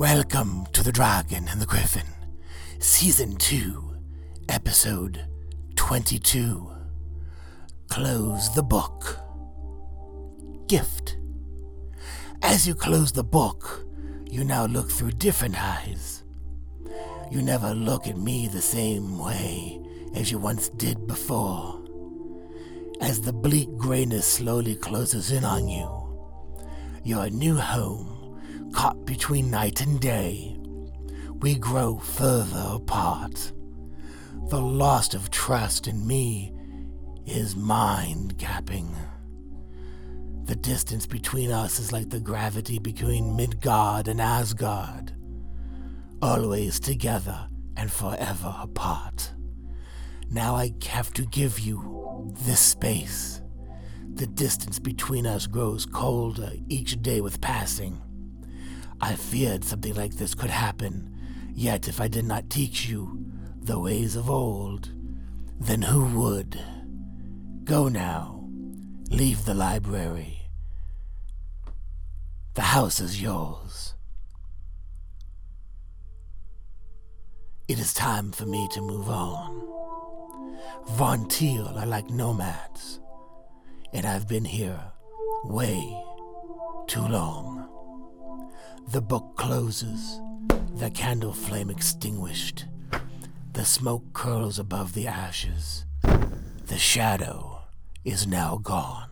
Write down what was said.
Welcome to The Dragon and the Griffin, Season 2, Episode 22. Close the book. Gift. As you close the book, you now look through different eyes. You never look at me the same way as you once did before. As the bleak grayness slowly closes in on you, your new home, caught between night and day, we grow further apart. The loss of trust in me is mind gapping. The distance between us is like the gravity between Midgard and Asgard, always together and forever apart. Now I have to give you this space. The distance between us grows colder each day with passing. I feared something like this could happen, yet if I did not teach you the ways of old, then who would? Go now. Leave the library. The house is yours. It is time for me to move on. Von Teal are like nomads, and I've been here way too long. The book closes, the candle flame extinguished. The smoke curls above the ashes. The shadow is now gone.